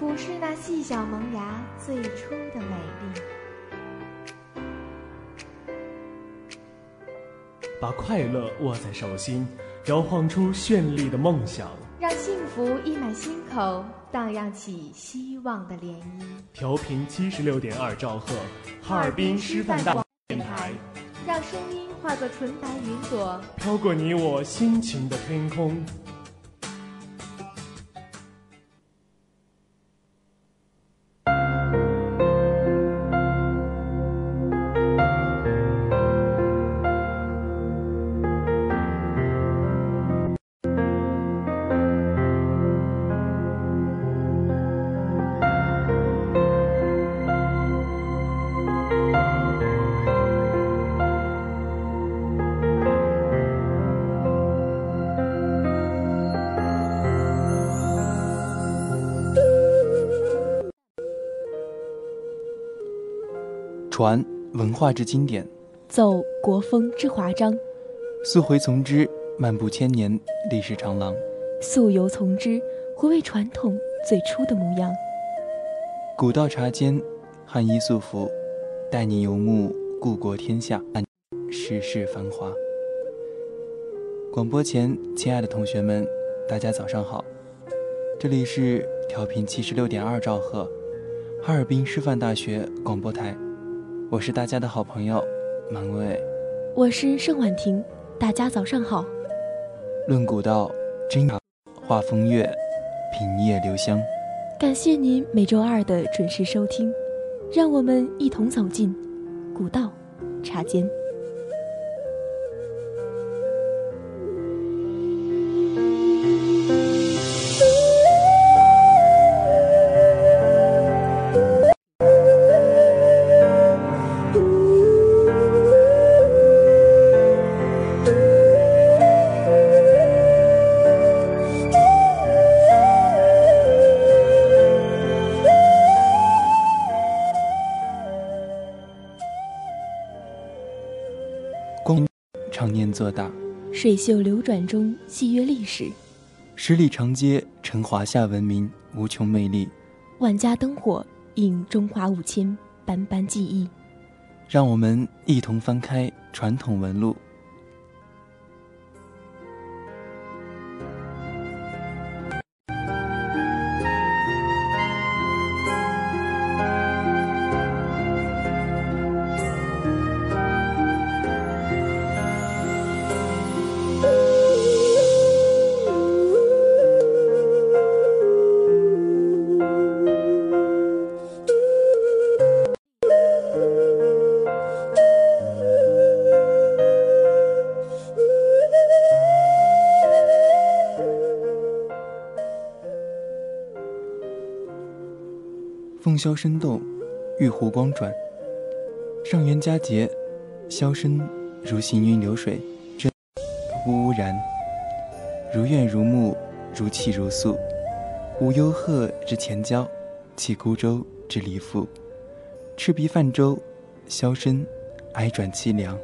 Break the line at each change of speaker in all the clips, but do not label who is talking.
俯视那细小萌芽最初的美丽。
把快乐握在手心，摇晃出绚丽的梦想，
让幸福溢满心口，荡漾起希望的涟漪。
调频七十六点二兆赫，哈尔滨师范大电台，
让声音化作纯白云朵，
飘过你我心情的天空。
传文化之经典，
奏国风之华章，
溯回从之，漫步千年历史长廊；
溯游从之，回味传统最初的模样。
古道茶间，汉衣素服，带你游目故国天下，世事繁华。广播前，亲爱的同学们，大家早上好，这里是调频七十六点二兆赫，哈尔滨师范大学广播台。我是大家的好朋友，满伟。
我是盛婉婷，大家早上好。
论古道，真画风月，品叶留香。
感谢您每周二的准时收听，让我们一同走进古道茶间。水袖流转中戏约历史；
十里长街成华夏文明无穷魅力；
万家灯火映中华五千斑斑记忆。
让我们一同翻开传统纹路。箫声动，玉壶光转。上元佳节，箫声如行云流水，真呜呜然，如怨如慕，如泣如诉。无忧鹤之前交，泣孤舟之离妇。赤壁泛舟，箫声哀转凄凉。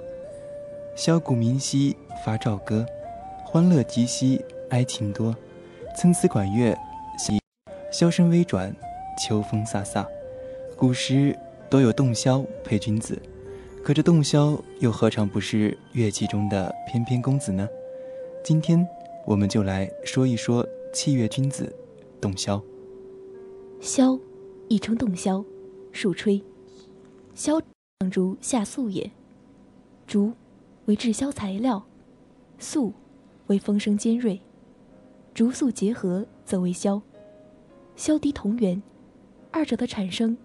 箫鼓鸣兮发棹歌，欢乐极兮哀情多。参差管乐，箫声微转。秋风飒飒，古时都有洞箫配君子，可这洞箫又何尝不是乐器中的翩翩公子呢？今天我们就来说一说器乐君子——洞箫。
箫，亦称洞箫，竖吹，
箫上竹下素也。竹为制箫材料，素为风声尖锐，竹素结合则为箫。箫笛同源，二者的产生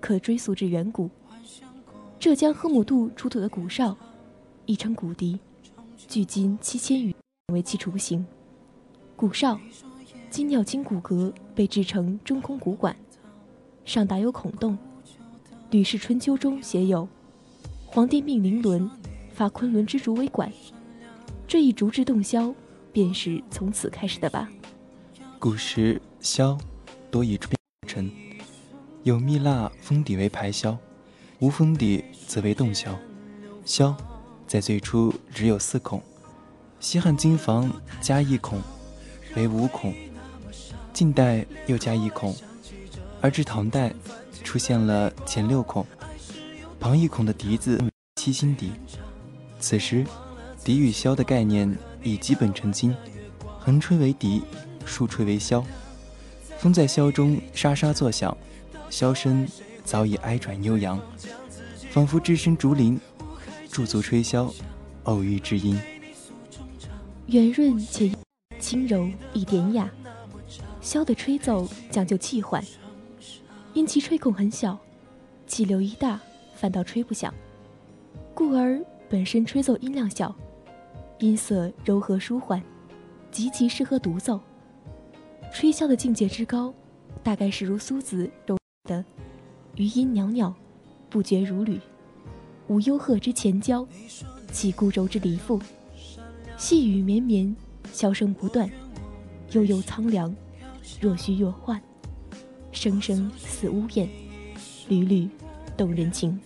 可追溯至远古。浙江河姆渡出土的古哨，亦称古笛，距今七千余为其雏形。古哨，金鸟金骨骼被制成中空骨管，上打有孔洞。《吕氏春秋》中写有：“皇帝命凌伦。”发昆仑之竹为管，这一竹制洞箫，便是从此开始的吧。
古时箫多以竹成，有蜜蜡封底为排箫，无封底则为洞箫。箫在最初只有四孔，西汉经房加一孔，为五孔，近代又加一孔，而至唐代出现了前六孔，旁一孔的笛子七星笛。此时，笛与箫的概念已基本成精，横吹为笛，竖吹为箫。风在箫中沙沙作响，箫声早已哀转悠扬，仿佛置身竹林，驻足吹箫，偶遇知音。
圆润且轻柔亦典雅，箫的吹奏讲究气缓，因其吹孔很小，气流一大反倒吹不响，故而。本身吹奏音量小，音色柔和舒缓，极其适合独奏。吹箫的境界之高，大概是如苏子柔的“余音袅袅，不绝如缕；无幽壑之前交，起孤舟之离妇。细雨绵绵，箫声不断，悠悠苍凉，若虚若幻，声声似呜咽，缕缕动人情。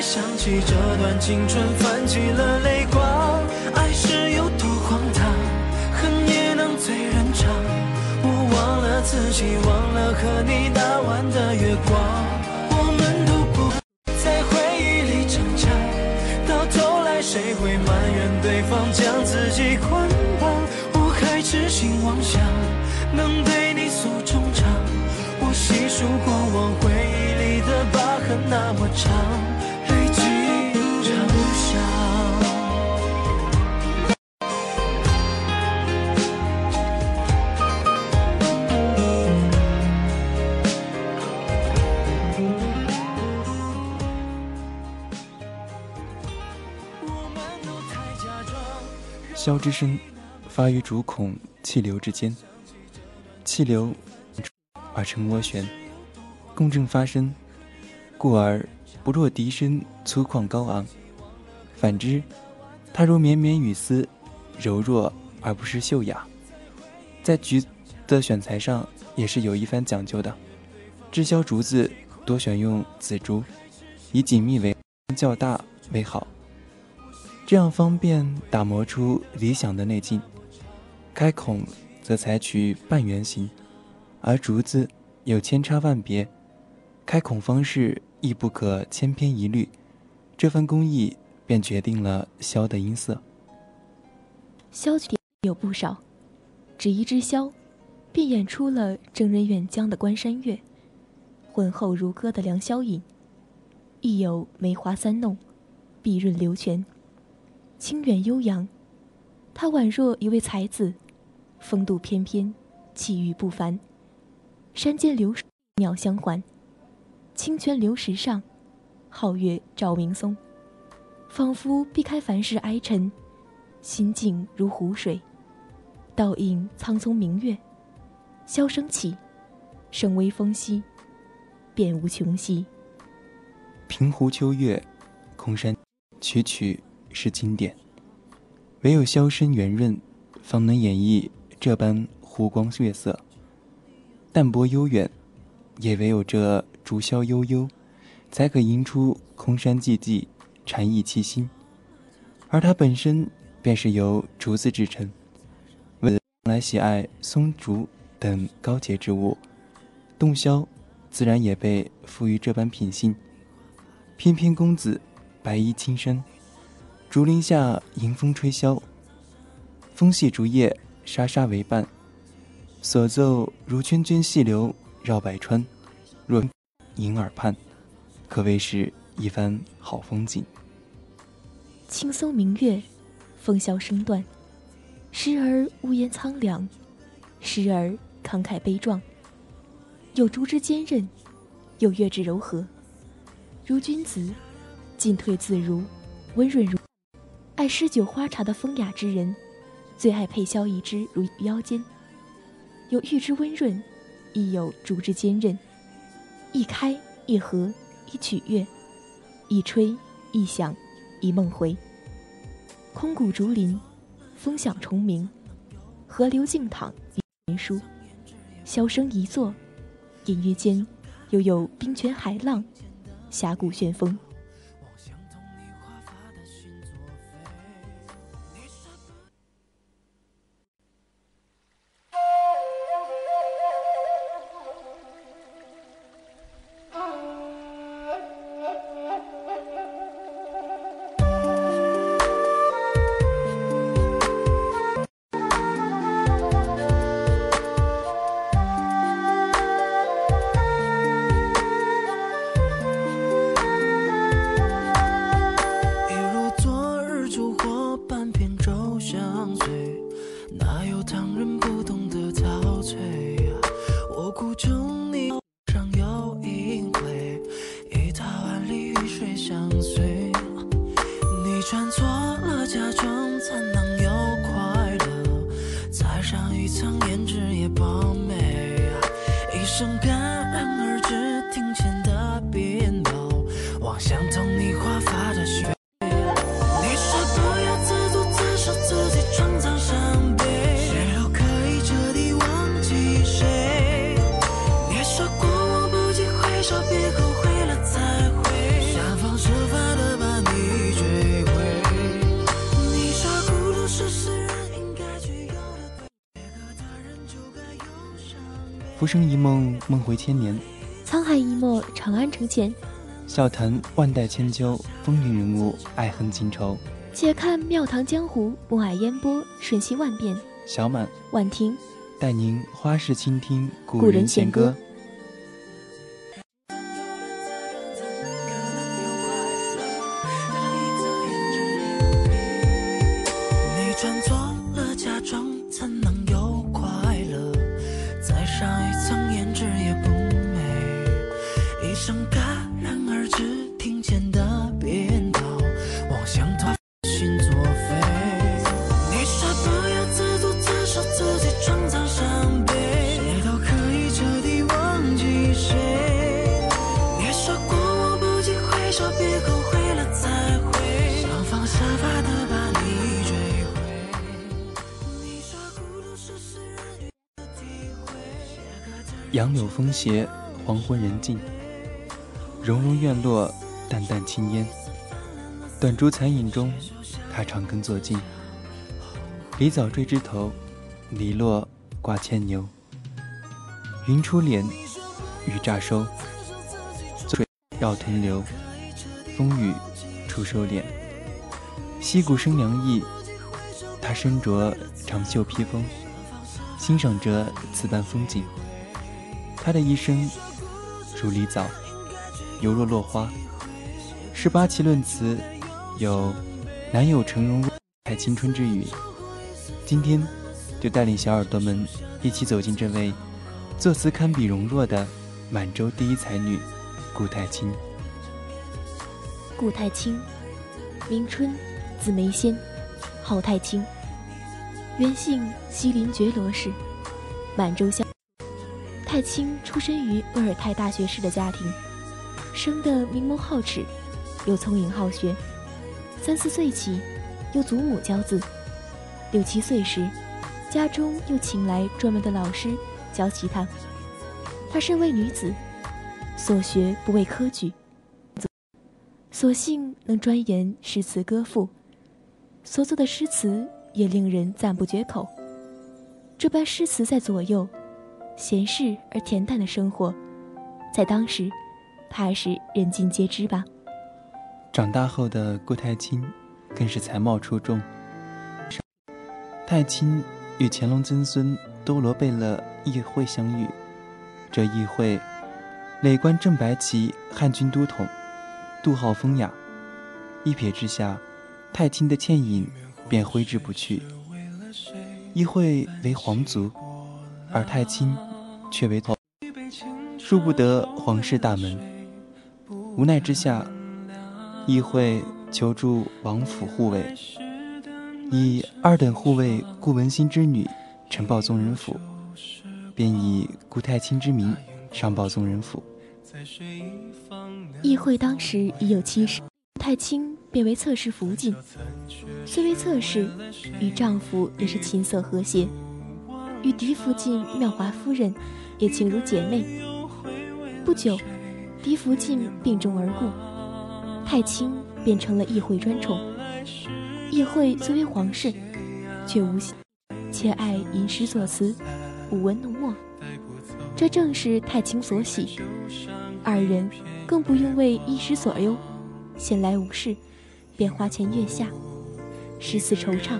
想起这段青春，泛起了泪光。忘了和你那晚的月光。我们都不在回忆里挣扎，到头来谁会埋怨对方将自己捆绑？我还痴心妄想能对你诉衷肠。我细数过往回忆里的疤痕那么长。
箫之声，发于竹孔气流之间，气流而成涡旋，共振发声，故而不若笛声粗犷高昂。反之，它如绵绵雨丝，柔弱而不失秀雅。在竹的选材上也是有一番讲究的，制箫竹子多选用紫竹，以紧密为较大为好。这样方便打磨出理想的内径，开孔则采取半圆形，而竹子有千差万别，开孔方式亦不可千篇一律。这番工艺便决定了箫的音色。
箫曲有不少，只一支箫，便演出了征人远江的关山月，浑厚如歌的良宵引，亦有梅花三弄，碧润流泉。清远悠扬，他宛若一位才子，风度翩翩，气宇不凡。山间流水鸟相还，清泉流石上，皓月照明松，仿佛避开凡世哀沉，心静如湖水，倒映苍松明月。箫声起，声微风息，便无穷息。
平湖秋月，空山曲曲。是经典，唯有箫声圆润，方能演绎这般湖光月色。淡泊悠远，也唯有这竹箫悠悠，才可吟出空山寂寂，禅意凄心。而它本身便是由竹子制成，为来喜爱松竹等高洁之物，洞箫自然也被赋予这般品性。翩翩公子，白衣轻衫。竹林下迎风吹箫，风细竹叶
沙沙为伴，所奏如涓涓细流绕百川，若萦耳畔，可谓是一番好风景。
青松明月，风萧声断，时而屋檐苍凉，时而慷慨悲壮。有竹枝坚韧，有月之柔和，如君子，进退自如，温润如。爱诗酒花茶的风雅之人，最爱佩箫一支如腰间。有玉之温润，亦有竹之坚韧。一开一合，一曲乐，一吹一响，一梦回。空谷竹林，风响虫鸣，河流静淌，云舒，箫声一作。隐约间，又有冰泉海浪，峡谷旋风。
孤舟。生一梦，梦回千年；
沧海一墨，长安城前。
笑谈万代千秋，风云人物，爱恨情仇。
且看庙堂江湖，暮霭烟波，瞬息万变。
小满、
婉婷，
带您花式倾听古人弦歌。杨柳风斜，黄昏人静。融融院落，淡淡青烟。短烛残影中，他长根坐静。梨枣缀枝头，篱落挂牵牛。云出帘，雨乍收。水绕藤流，风雨初收敛。溪谷生凉意，他身着长袖披风，欣赏着此般风景。他的一生如梨枣，犹若落花。十八奇论词有“南有成容太青春之语”。今天就带领小耳朵们一起走进这位作词堪比容若的满洲第一才女顾太清。
顾太清，名春，字梅仙，号太清，原姓西林觉罗氏，满洲乡。太清出身于鄂尔泰大学士的家庭，生得明眸皓齿，又聪颖好学。三四岁起，由祖母教字；六七岁时，家中又请来专门的老师教其他。她身为女子，所学不为科举，所幸能专研诗词歌赋，所作的诗词也令人赞不绝口。这般诗词在左右。闲适而恬淡的生活，在当时，怕是人尽皆知吧。
长大后的顾太清，更是才貌出众。太清
与乾隆曾孙多罗贝勒议会相遇。这议会，累官正白旗汉军都统，杜号风雅。一瞥之下，太清的倩影便挥之不去。议会为皇族，而太清却为头。入不得皇室大门，无奈之下，议会求助王府护卫，以二等护卫顾文新之女呈报宗人府，便以顾太清之名上报宗人府。
议会当时已有妻室，太清便为侧室福晋，虽为侧室，与丈夫也是琴瑟和谐，与嫡福晋妙华夫人也情如姐妹。不久，嫡福晋病重而故，太清便成了议会专宠。议会虽为皇室，却无心，且爱吟诗作词，舞文弄墨，这正是太清所喜。二人更不用为一时所忧，闲来无事，便花前月下，诗词惆怅。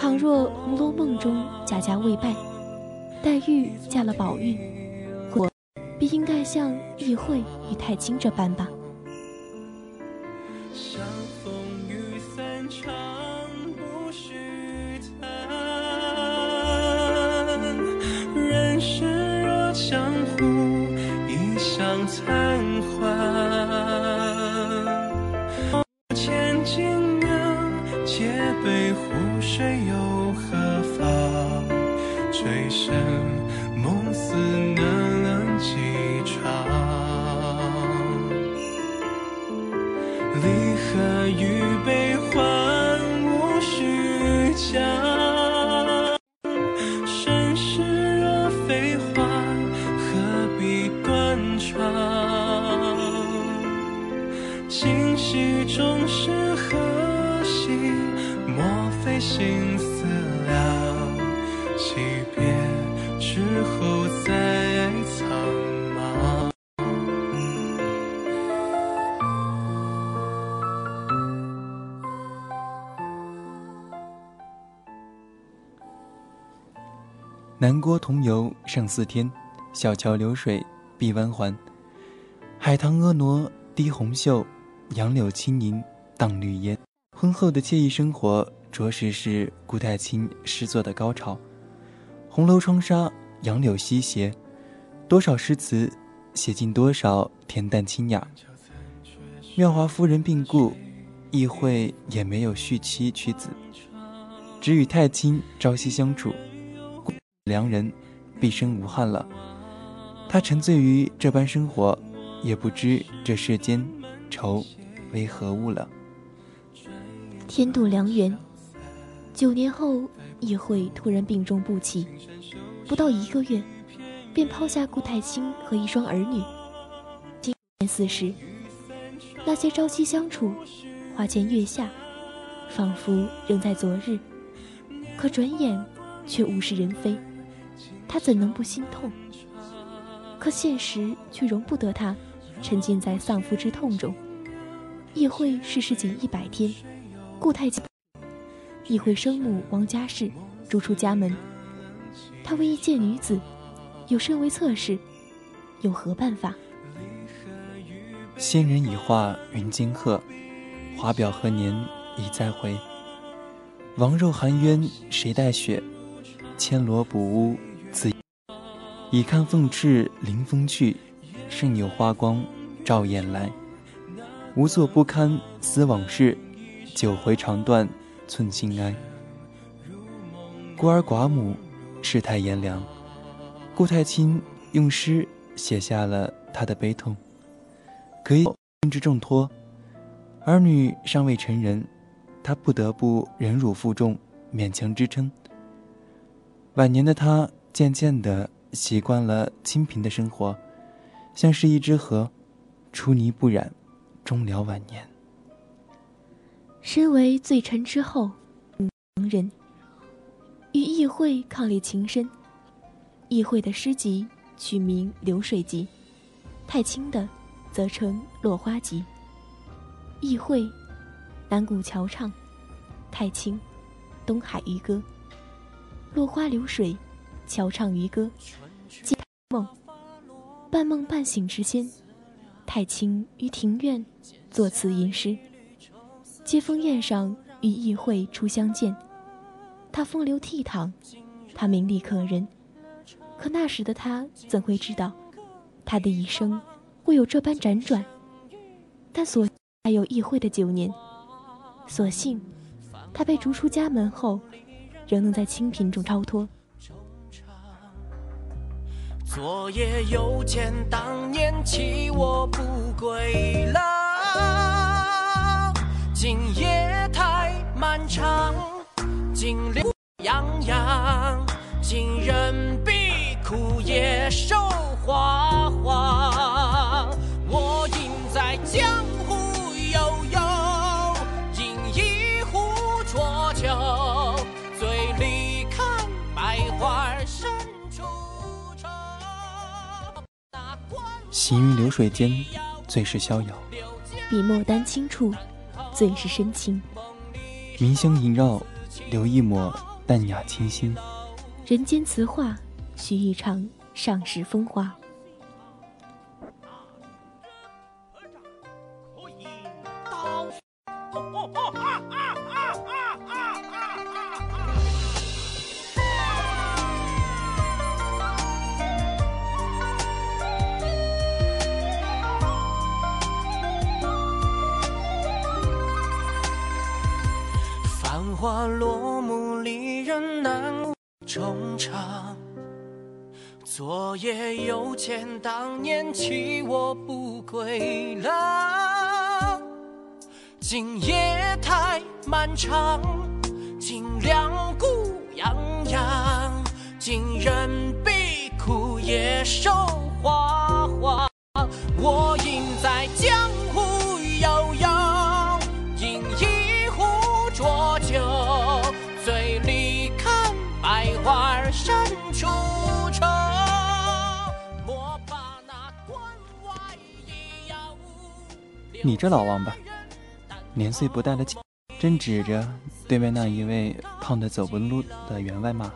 倘若《红楼梦》中贾家未败，黛玉嫁了宝玉。必应该像议会与太清这般吧。
离合与悲欢无需讲。
郭同游胜似天，小桥流水碧弯环。海棠婀娜低红袖，杨柳轻盈荡绿烟。婚后的惬意生活，着实是顾太清诗作的高潮。红楼窗纱，杨柳西斜，多少诗词，写尽多少恬淡清雅。妙华夫人病故，议会也没有续妻娶子，只与太清朝夕相处。良人，毕生无憾了。他沉醉于这般生活，也不知这世间愁为何物了。
天妒良缘。九年后，议会突然病重不起，不到一个月，便抛下顾太清和一双儿女。今年四十，那些朝夕相处、花前月下，仿佛仍在昨日，可转眼却物是人非。他怎能不心痛？可现实却容不得他沉浸在丧夫之痛中。议会逝世仅一百天，顾太清，议会生母王家氏逐出家门。他为一介女子，有身为侧室，有何办法？
仙人已化云惊鹤，华表何年已再回？王肉含冤谁带雪？千罗补屋。已看凤翅临风去，胜有花光照眼来。无所不堪思往事，九回肠断寸心哀。孤儿寡母，世态炎凉。顾太清用诗写下了他的悲痛。可以之重托，儿女尚未成人，他不得不忍辱负重，勉强支撑。晚年的他。渐渐的习惯了清贫的生活，像是一只河，出泥不染，终了晚年。
身为罪臣之后，亡人与议会伉俪情深。议会的诗集取名《流水集》，太清的则称《落花集》。议会，南古桥唱，太清，东海渔歌。落花流水，桥唱渔歌，寄梦。半梦半醒之间，太清于庭院作词吟诗。接风宴上与议会初相见，他风流倜傥，他名利可人。可那时的他怎会知道，他的一生会有这般辗转？但所还有议会的九年，所幸他被逐出家门后，仍能在清贫中超脱。
昨夜又见当年弃我不归郎，今夜太漫长，今柳洋洋，今人比枯叶
行云流水间，最是逍遥；
笔墨丹青处，最是深情。
明香萦绕，留一抹淡雅清新。
人间词话，许一场上世风华。
长。昨夜又见当年弃我不归郎，今夜太漫长，今两股痒痒。今人比枯叶瘦
你这老王八，年岁不大的，正指着对面那一位胖得走不路的员外骂。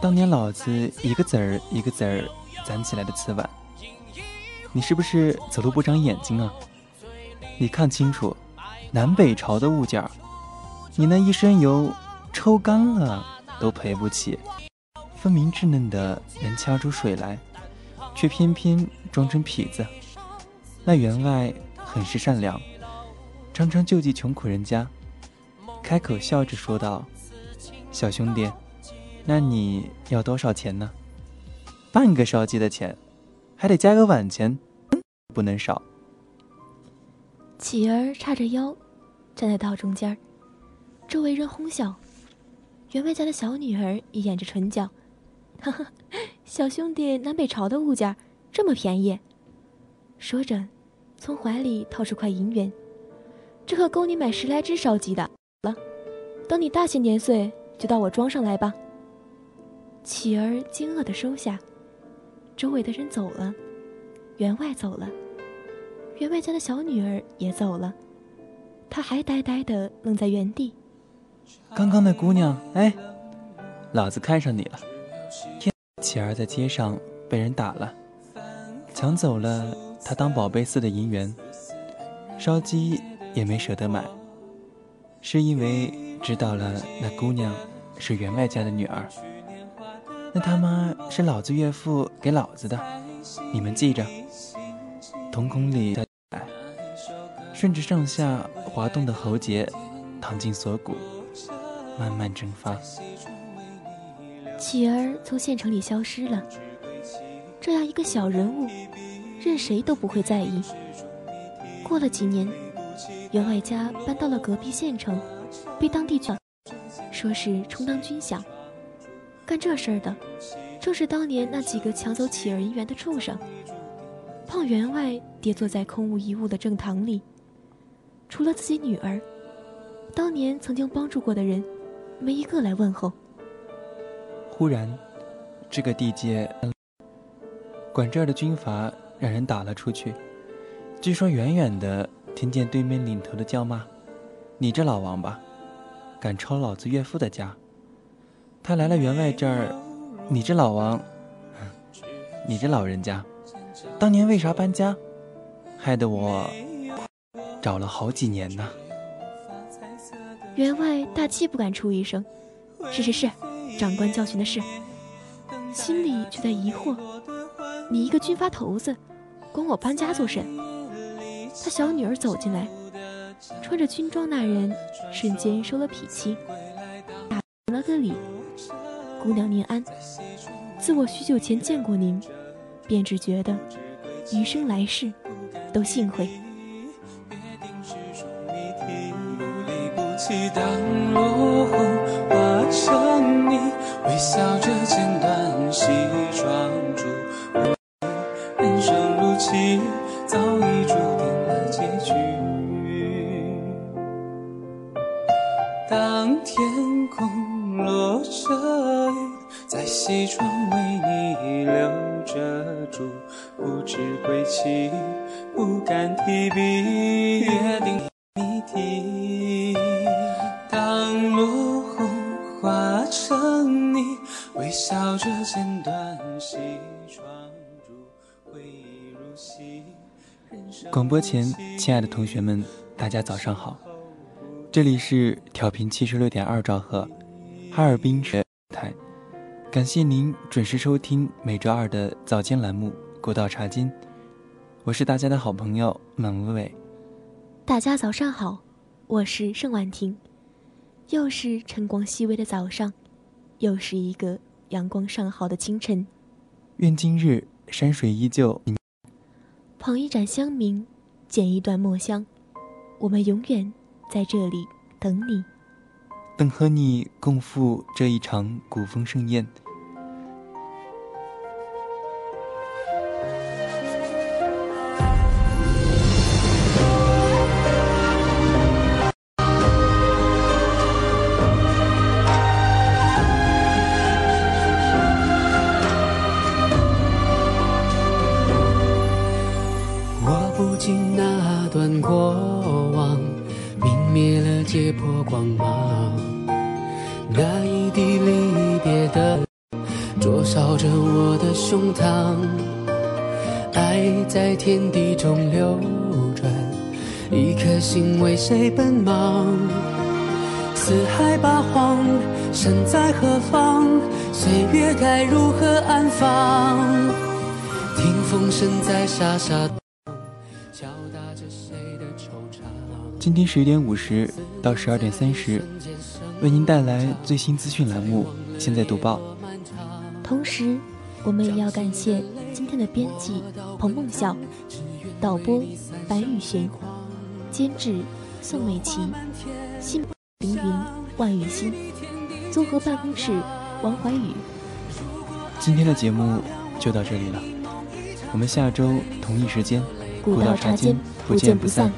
当年老子一个子儿一个子儿攒起来的瓷碗，你是不是走路不长眼睛啊？你看清楚，南北朝的物件，你那一身油抽干了都赔不起。分明稚嫩的能掐出水来，却偏偏装成痞子。那员外很是善良，常常救济穷苦人家，开口笑着说道：“小兄弟，那你要多少钱呢？半个烧鸡的钱，还得加个碗钱，不能少。”
乞儿叉着腰，站在道中间，周围人哄笑。员外家的小女儿也掩着唇角，哈哈，小兄弟南北朝的物件这么便宜。说着，从怀里掏出块银元，这可够你买十来只烧鸡的了。等你大些年岁，就到我庄上来吧。乞儿惊愕的收下，周围的人走了，员外走了。员外家的小女儿也走了，他还呆呆的愣在原地。
刚刚那姑娘，哎，老子看上你了。启，儿在街上被人打了，抢走了他当宝贝似的银元，烧鸡也没舍得买，是因为知道了那姑娘是员外家的女儿。那他妈是老子岳父给老子的，你们记着。瞳孔里顺着上下滑动的喉结，淌进锁骨，慢慢蒸发。
启儿从县城里消失了，这样一个小人物，任谁都不会在意。过了几年，员外家搬到了隔壁县城，被当地军说是充当军饷。干这事儿的，正是当年那几个抢走乞儿银元的畜生。胖员外跌坐在空无一物的正堂里，除了自己女儿，当年曾经帮助过的人，没一个来问候。
忽然，这个地界管这儿的军阀让人打了出去。据说远远的听见对面领头的叫骂：“你这老王八，敢抄老子岳父的家！”
他来了员外这儿，你这老王，你这老人家，当年为啥搬家？害得我找了好几年呢。
员外大气不敢出一声：“是是是，长官教训的是。”心里却在疑惑：“你一个军阀头子，管我搬家做甚？”他小女儿走进来，穿着军装，那人瞬间收了脾气，打了个礼：“姑娘您安。自我许久前见过您，便只觉得余生来世都幸会。”
当落红化成泥，微笑着剪断西窗
亲爱的同学们，大家早上好！这里是调频七十六点二兆赫，哈尔滨学台。感谢您准时收听每周二的早间栏目《古道茶经》，我是大家的好朋友满伟伟。
大家早上好，我是盛婉婷。又是晨光熹微的早上，又是一个。阳光尚好的清晨，
愿今日山水依旧。
捧一盏香茗，剪一段墨香，我们永远在这里等你，
等和你共赴这一场古风盛宴。
天地中流转一颗心为谁奔忙？四海八荒，身在何方？岁月该如何安放？听风声在沙沙敲打着谁的惆怅。
今天十一点五十到十二点三十，为您带来最新资讯栏目《现在读报》。
同时，我们也要感谢今天的编辑彭梦晓，导播白雨璇，监制。宋美琪，新凌云，万雨欣，综合办公室王怀宇。
今天的节目就到这里了，我们下周同一时间，
古道茶间不见不散。